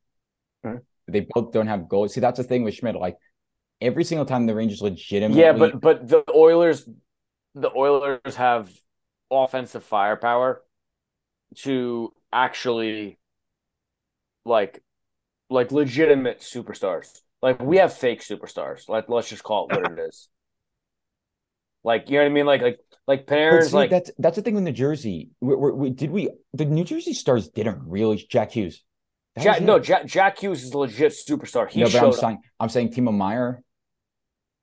They both don't have goals. See, that's the thing with Schmidt. Like every single time the Rangers legitimately. yeah, but but the Oilers, the Oilers have offensive firepower to actually like like legitimate superstars. Like we have fake superstars. Like let's just call it what it is. Like you know what I mean? Like like like Panarin's see, like that's that's the thing with New Jersey. We, we, we did we the New Jersey Stars didn't really Jack Hughes. Jack, no. Jack, Jack Hughes is a legit superstar. He no, but I'm saying I'm saying Timo Meier,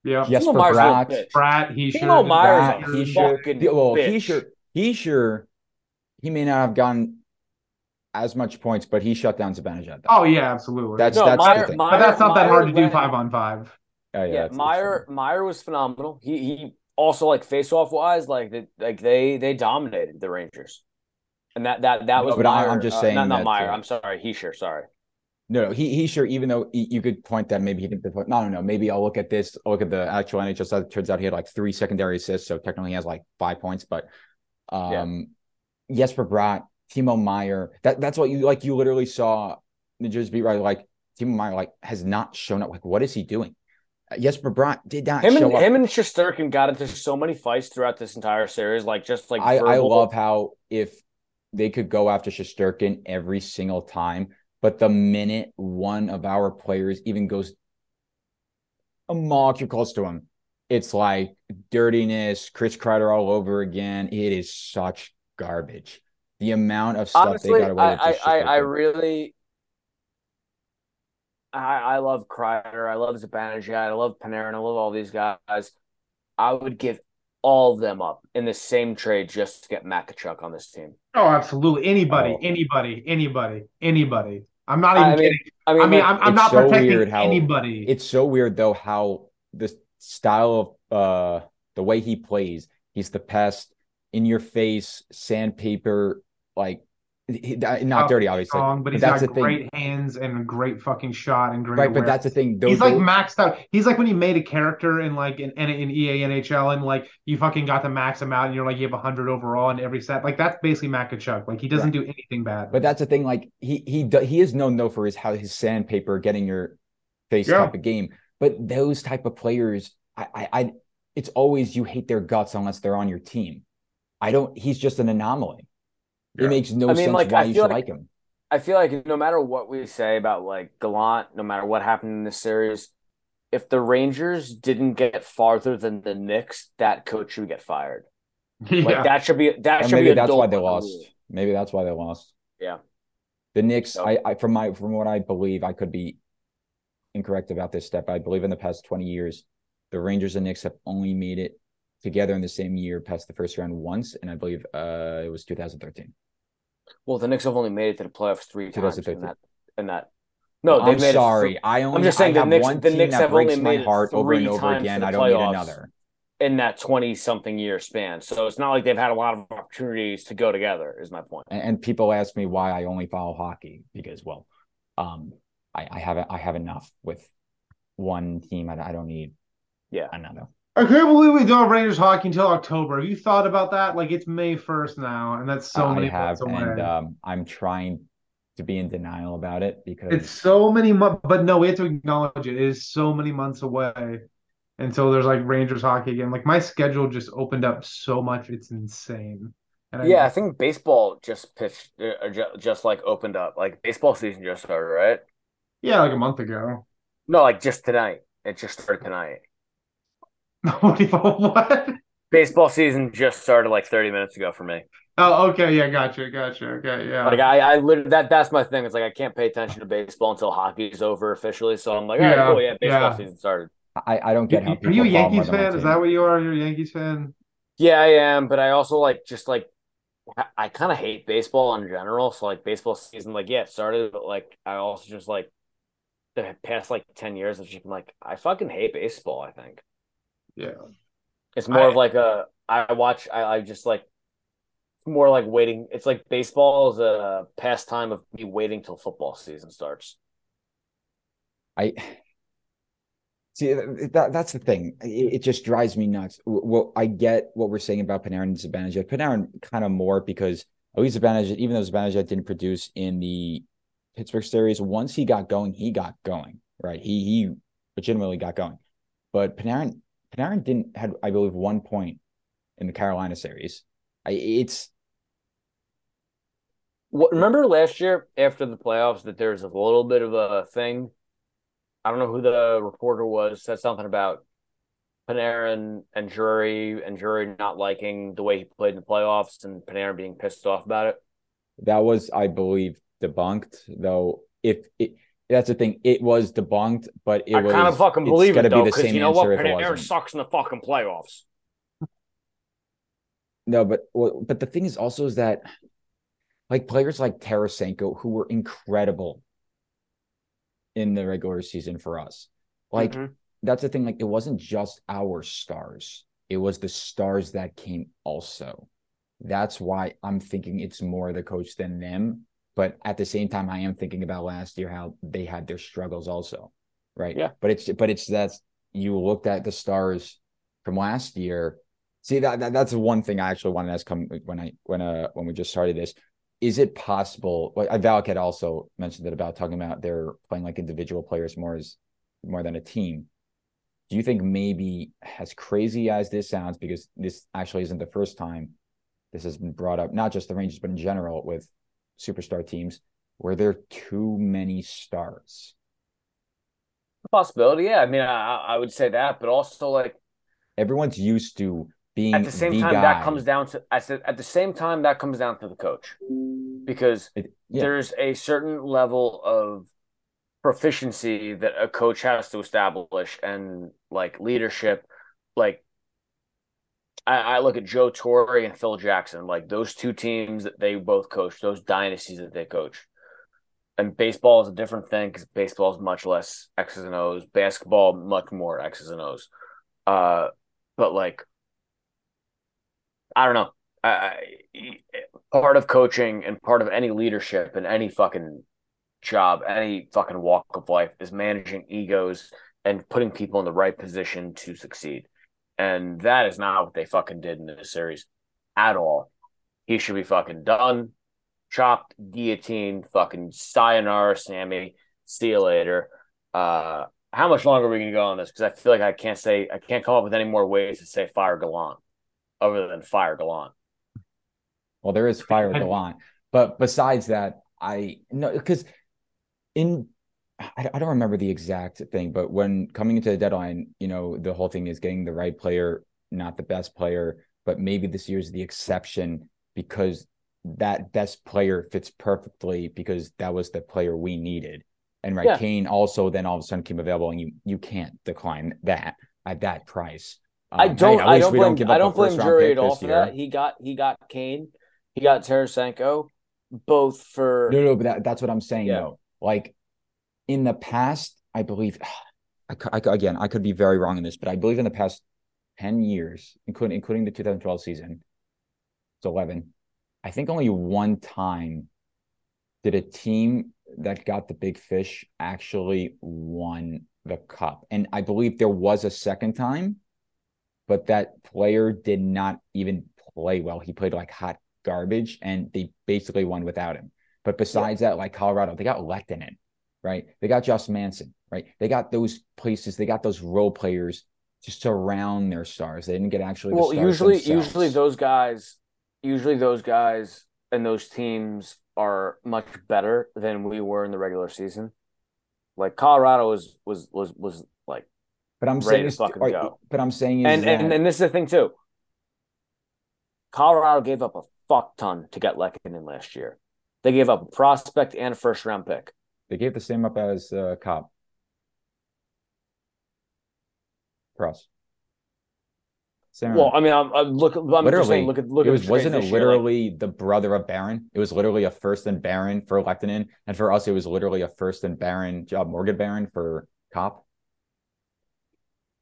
Yeah. Jesper Meier's a little Bratt, bitch. Pratt, he should. Timo Meier's Bratt, is a he fucking Yeah, well, he bitch. sure he sure he may not have gotten as much points, but he shut down Zibanejad. Oh yeah, absolutely. That's- No, that's the Meier, thing. Meier, but that's not that hard to do led- five on five. Oh, Yeah, that's- that's Meier. Meier was phenomenal. He he also like face off wise, like they, like they they dominated the Rangers, and that that that No, was but I- Meier. I'm just uh, saying not not Meier. uh, I'm sorry, Hischier. Sorry. No, no, he he sure. Even though he, you could point that maybe he didn't. No, no, no. Maybe I'll look at this. I'll look at the actual NHL side. It turns out he had like three secondary assists, so technically he has like five points. But um, yeah. Jesper Bratt, Timo Meier. That that's what you like. You literally saw New Jersey beat right. Like Timo Meier, like has not shown up. Like what is he doing? Uh, Jesper Bratt did not. Him and up. him and Shesterkin got into so many fights throughout this entire series. Like just like I, I love how if they could go after Shesterkin every single time but the minute one of our players even goes a molecule close to him, it's like dirtiness, Chris Kreider all over again. It is such garbage. The amount of stuff Honestly, they got away I, with. I, I, I really I, I love Kreider. I love Zibanejad. I love Panarin. I love all these guys. I would give all of them up in the same trade just to get Matt Tkachuk on this team. Oh, absolutely. Anybody, oh. anybody, anybody, anybody. I'm not even I mean, kidding. I mean, I mean, I'm, I'm not so protecting how, anybody. It's so weird though how the style of uh the way he plays, he's the pest in your face, sandpaper, like not dirty, obviously. Strong, but he's but got great thing. hands and a great fucking shot and great. Right, but that's the thing. Those, he's like maxed out. He's like when you made a character in like in, in, in EA NHL and like you fucking got to max him out and you're like you have hundred overall in every set. Like that's basically Matt. Like he doesn't right. do anything bad. But that's the thing. Like he he he is known though for his how his sandpaper getting your face yeah. type of game. But those type of players, I, I I it's always you hate their guts unless they're on your team. I don't. He's just an anomaly. Yeah. It makes no I mean, sense like, why I you should like, like him. I feel like no matter what we say about like Gallant, no matter what happened in this series, if the Rangers didn't get farther than the Knicks, that coach should get fired. Yeah. Like that should be that should maybe be that's why they lost. Rule. Maybe that's why they lost. Yeah. The Knicks, so. I, I from my from what I believe, I could be incorrect about this step. I believe in the past 20 years, the Rangers and Knicks have only made it together in the same year past the first round once, and I believe uh it was 2013. Well, the Knicks have only made it to the playoffs three times in that. In that. No, they've I'm made sorry. It I only. I'm just saying the Knicks. the Knicks have only made heart over and over again. I don't need another. In that twenty-something year span, so it's not like they've had a lot of opportunities to go together. Is my point. And, and people ask me why I only follow hockey because, well, um, I, I have I have enough with one team. I, I don't need. Yeah, another. I can't believe we don't have Rangers hockey until October. Have you thought about that? Like it's May first now, and that's so many have, months away. And um, I'm trying to be in denial about it because it's so many months. But no, we have to acknowledge it. It is so many months away until there's like Rangers hockey again. Like my schedule just opened up so much; it's insane. And yeah, I, I think baseball just pitched, uh, just, just like opened up. Like baseball season just started, right? Yeah, like a month ago. No, like just tonight. It just started tonight. what? Baseball season just started like 30 minutes ago for me. Oh, okay, yeah, gotcha, gotcha, okay, yeah. Like I, I literally that that's my thing. It's like I can't pay attention to baseball until hockey's over officially. So I'm like, all right, yeah, cool, yeah, baseball yeah. season started. I, I don't get how Are you a Yankees fan? Is that what you are? You're a Yankees fan? Yeah, I am, but I also like just like I, I kind of hate baseball in general. So like baseball season, like yeah, it started, but like I also just like the past like ten years, I've just been like I fucking hate baseball. I think. Yeah. It's more I, of like a I watch I, I just like more like waiting. It's like baseball is a pastime of me waiting till football season starts. I see that that's the thing. It, it, just drives me nuts. Well, I get what we're saying about Panarin and Zibanejad. Panarin kind of more because at least Zibanejad, even though Zibanejad didn't produce in the Pittsburgh series, once he got going, he got going. Right, he he legitimately got going. But Panarin Panarin didn't had I believe one point in the Carolina series. I, it's what, remember last year after the playoffs that there's a little bit of a thing. I don't know who the reporter was said something about Panarin and Drury and Drury not liking the way he played in the playoffs and Panarin being pissed off about it. That was, I believe, debunked. Though if it that's the thing. It was debunked, but it I was. I kind of fucking believe it though, because you know what? Panarin sucks in the fucking playoffs. No, but but the thing is also is that, like players like Tarasenko, who were incredible in the regular season for us, like mm-hmm. that's the thing. Like it wasn't just our stars; it was the stars that came also. That's why I'm thinking it's more the coach than them But at the same time, I am thinking about last year how they had their struggles also, right? Yeah. But it's but it's that you looked at the stars from last year. See that, that that's one thing I actually wanted to ask come when I when uh when we just started this. Is it possible? Like Valak had also mentioned it about talking about they're playing like individual players more as more than a team. Do you think maybe as crazy as this sounds, because this actually isn't the first time this has been brought up, not just the Rangers, but in general with superstar teams, were there are too many stars? Possibility, yeah. I mean, I, I would say that, but also like everyone's used to being at the same the time guy. that comes down to I said at the same time that comes down to the coach because It- yeah. there's a certain level of proficiency that a coach has to establish and like leadership like I, I look at Joe Torre and Phil Jackson like those two teams that they both coach those dynasties that they coach and baseball is a different thing because baseball is much less X's and O's basketball much more X's and O's uh but like I don't know. I, I, part of coaching and part of any leadership and any fucking job, any fucking walk of life is managing egos and putting people in the right position to succeed. And that is not what they fucking did in this series at all. He should be fucking done, chopped, guillotine, fucking sayonara, Sammy. See you later. Uh, how much longer are we gonna go on this? Because I feel like I can't say I can't come up with any more ways to say fire Gallant other than fire Gallant. Well, there is fire Gallant, but besides that, I no because in I, I don't remember the exact thing, but when coming into the deadline, you know, the whole thing is getting the right player, not the best player, but maybe this year's the exception because that best player fits perfectly because that was the player we needed. And right, Yeah. Kane also then all of a sudden came available, and you you can't decline that at that price. I Um, don't. hey, I don't blame. give I don't blame Drury at all for year. that. He got. He got Kane. He got Tarasenko, both for. No, no, but that, that's what I'm saying Yeah. though. Like in the past, I believe, I, I, again, I could be very wrong in this, but I believe in the past 10 years, including including the 2012 season, it's 11. I think only one time did a team that got the big fish actually won the cup. And I believe there was a second time, but that player did not even play well. He played like hot garbage and they basically won without him. But besides that, like Colorado, they got Lehkonen, right? They got Josh Manson, right? They got those places, they got those role players to surround their stars. They didn't get actually the well, usually, themselves. usually those guys, usually those guys and those teams are much better than we were in the regular season. Like Colorado was was was was like, but I'm ready saying to is, right, go. but I'm saying and, that, and and this is the thing too. Colorado gave up a fuck ton to get Lehkonen last year. They gave up a prospect and a first round pick. They gave the same up as uh, Copp. Cross. Same Well. I mean, I'm, I'm look. I'm literally, saying, look at look it was wasn't it year, like- literally the brother of Barron? It was literally a first and Barron for Lehkonen, and for us, it was literally a first and Barron job, Morgan Barron for Copp.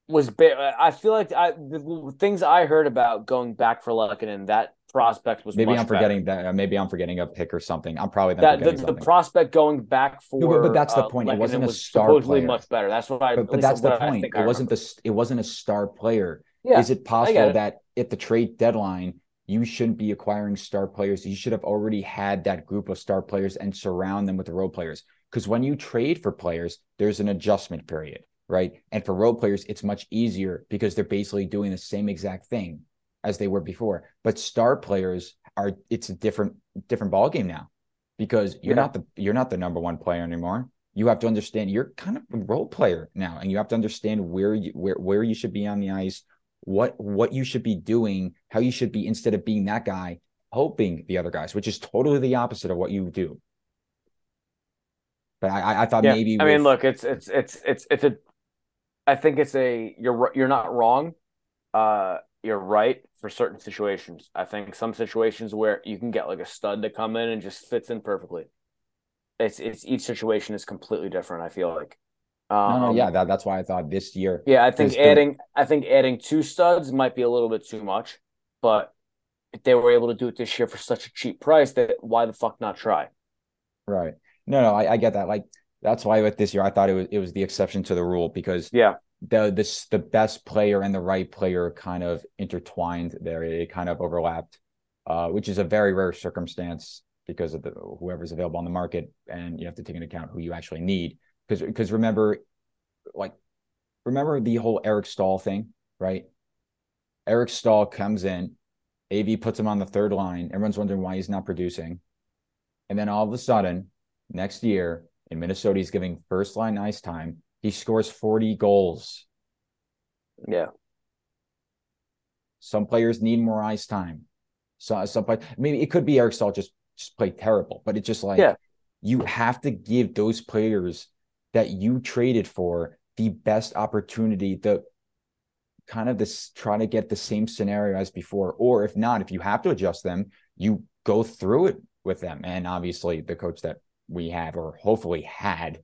was I feel like I the things I heard about going back for Lehkonen, that prospect was Maybe I'm forgetting that. uh, Maybe I'm forgetting a pick or something. I'm probably that the, the prospect going back for. No, but- but that's the uh, point. It wasn't a was star supposedly player. much better. That's what I. but, but that's the point. It I wasn't remember. the it wasn't a star player. Yeah, Is it possible it. that at the trade deadline you shouldn't be acquiring star players? You should have already had that group of star players and surround them with the role players. Because when you trade for players, there's an adjustment period, right? And for role players, it's much easier because they're basically doing the same exact thing as they were before. But star players are it's a different different ball game now because you're Yeah. not the you're not the number one player anymore. You have to understand you're kind of a role player now, and you have to understand where you where where you should be on the ice, what what you should be doing, how you should be instead of being that guy helping the other guys, which is totally the opposite of what you do. But I I- thought Yeah, maybe I mean, look, it's it's it's it's it's a. I think it's a you're you're not wrong. Uh, you're right for certain situations. I think some situations where you can get like a stud to come in and just fits in perfectly. It's it's each situation is completely different. I feel like. Um, no, no, yeah, that, that's why I thought this year. yeah. I think Because the- adding I think adding two studs might be a little bit too much, but if they were able to do it this year for such a cheap price, that why the fuck not try? Right. No, no, I, I get that. Like that's why with this year I thought it was it was the exception to the rule because Yeah. The this the best player and the right player kind of intertwined there. It kind of overlapped, uh, which is a very rare circumstance because of the whoever's available on the market, and you have to take into account who you actually need. Because because remember, like remember the whole Eric Staal thing, right? Eric Staal comes in, AV puts him on the third line. Everyone's wondering why he's not producing. And then all of a sudden, next year in Minnesota, he's giving first line ice time. He scores 40 goals. Yeah. Some players need more ice time. So some play, maybe it could be Eric Staal just just played terrible, but it's just like Yeah. you have to give those players that you traded for the best opportunity to kind of this try to get the same scenario as before. Or if not, if you have to adjust them, you go through it with them. And obviously the coach that we have or hopefully had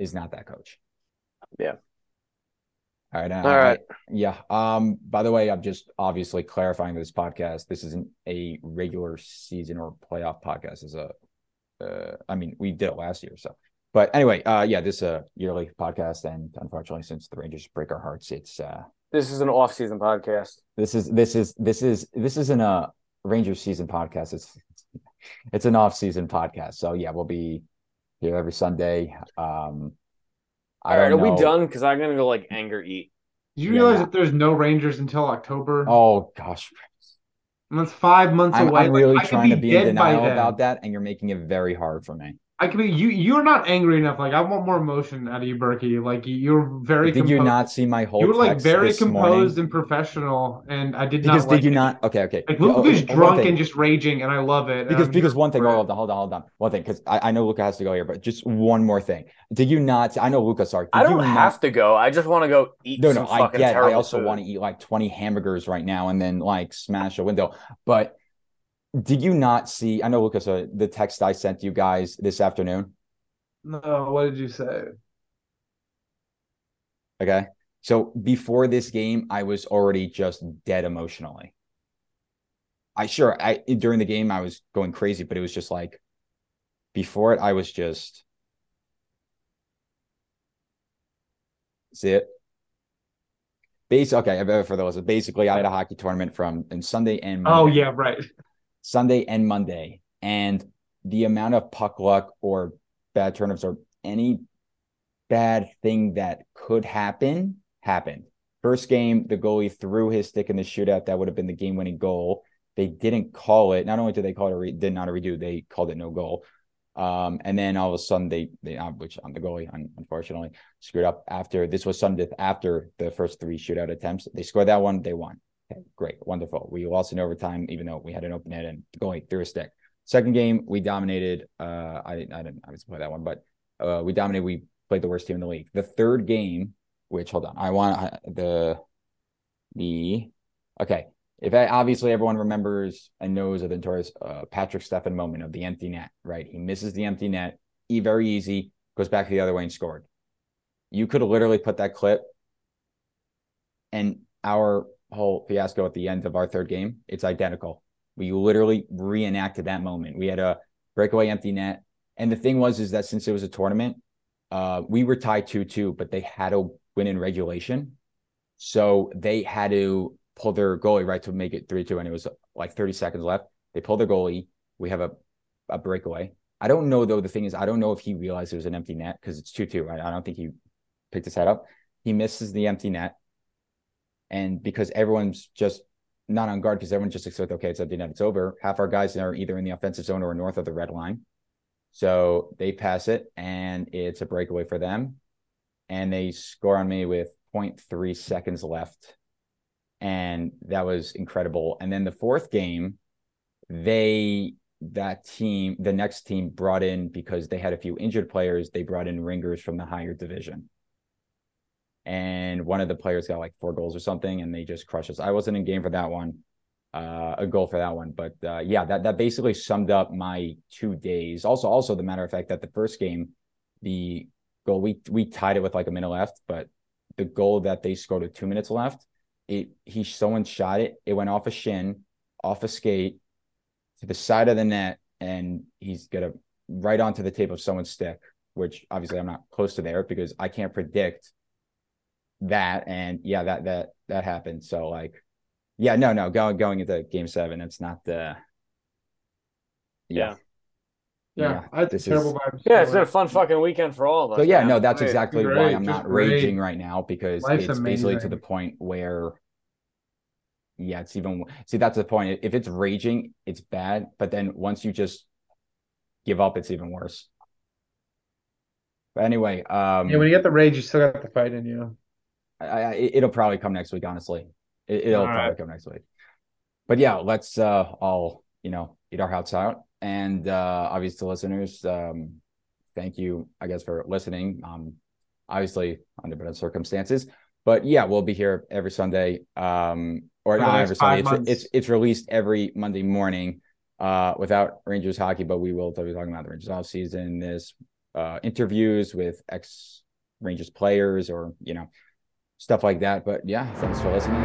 is not that coach. Yeah. All right. All right. yeah. Um, by the way, I'm just obviously clarifying this podcast. This isn't a regular season or playoff podcast. Is a uh, I mean, we did it last year, so but anyway, uh yeah, this is a yearly podcast, and unfortunately, since the Rangers break our hearts, it's uh This is an off-season podcast. this is this is this is this isn't a Rangers season podcast. It's it's an off season podcast. So yeah, we'll be here every Sunday. Um I All right, are don't we done? Because I'm gonna go like anger eat. Did you Yeah. realize that there's no Rangers until October? Oh gosh, And that's five months I'm, away. I'm Like, really I could trying to be in by denial about that, and you're making it very hard for me. I can you. You're not angry enough. Like I want more emotion out of you, Berkey. Like you're very. Did you composed. not see my whole? You were like text very composed morning? and professional, and I did Because not. Like did you it. not? Okay, okay. Like Oh, Luca's oh, one drunk and just raging, and I love it. because because one thing. for Hold on, hold on, hold on. One thing, because I, I know Luca has to go here, but just one more thing. Did you not? I know Luca. Sorry. Did I don't you have not, to go. I just want to go eat No, some no. I get. I also want to eat like twenty hamburgers right now and then like smash a window. But did you not see? I know Lucas. Uh, the text I sent you guys this afternoon. No, what did you say? Okay. So before this game, I was already just dead emotionally. I sure I during the game I was going crazy, but it was just like before it, I was just see it. Base okay, for those basically I had a hockey tournament from and Sunday and Oh yeah, right. Sunday and Monday. And the amount of puck luck or bad turnovers or any bad thing that could happen happened. First game, the goalie threw his stick in the shootout. That would have been the game winning goal. They didn't call it. Not only did they call it a re- did not a redo, they called it no goal. Um, and then all of a sudden they they uh, which I'm the goalie, unfortunately, screwed up after this was Sunday after the first three shootout attempts. They scored that one, they won. Okay, great, wonderful. We lost in overtime, even though we had an open net and goalie threw a stick. Second game, we dominated. Uh, I didn't I was play that one, but uh, we dominated. We played the worst team in the league. The third game, which hold on, I want I, the the okay. If I, obviously everyone remembers and knows of the notorious uh, Patrik Stefan moment of the empty net, right? He misses the empty net, e very easy, goes back the other way and scored. You could literally put that clip, and our whole fiasco at the end of our third game, it's identical. We literally reenacted that moment. We had a breakaway empty net. And the thing was, is that since it was a tournament, uh, we were tied 2 2, but they had to win in regulation. So they had to pull their goalie right to make it 3 2. And it was like 30 seconds left. They pulled their goalie. We have a, a breakaway. I don't know, though. The thing is, I don't know if he realized it was an empty net because it's 2 2. I, I don't think he picked his head up. He misses the empty net. And because everyone's just not on guard, because everyone's just expect, okay, it's empty net, it's over. Half our guys are either in the offensive zone or north of the red line. So they pass it and it's a breakaway for them. And they score on me with 0.3 seconds left. And that was incredible. And then the fourth game, they, that team, the next team brought in because they had a few injured players, they brought in ringers from the higher division and one of the players got like four goals or something, and they just crushed us. I wasn't in game for that one, uh, a goal for that one, but uh, yeah, that that basically summed up my two days. Also, also the matter of fact that the first game, the goal we we tied it with like a minute left, but the goal that they scored with two minutes left, it he someone shot it, it went off a shin, off a skate, to the side of the net, and he's gonna right onto the tape of someone's stick, which obviously I'm not close to there because I can't predict that. And yeah, that that that happened. So like, yeah, no, no, going going into game seven, it's not the Yeah. Yeah, Yeah, that's this terrible is- vibes. Yeah, it's been a fun fucking weekend for all of us. So yeah, man. no, that's Great, exactly why I'm not great. raging right now because Life's it's basically to the point where yeah, it's even see that's the point. If it's raging, it's bad, but then once you just give up, it's even worse. But anyway, um Yeah, when you get the rage, you still got the fight in you. I, I, it'll probably come next week, honestly. It, it'll All probably right. come next week. But yeah, let's uh all, you know, eat our hearts out. And uh obviously to listeners, um, thank you, I guess, for listening. Um, obviously under better circumstances. But yeah, we'll be here every Sunday. Um, or For not every Sunday. It's, it's it's released every Monday morning uh without Rangers hockey, but we will be talking about the Rangers off season, this uh interviews with ex Rangers players or you know stuff like that. But yeah, thanks for listening,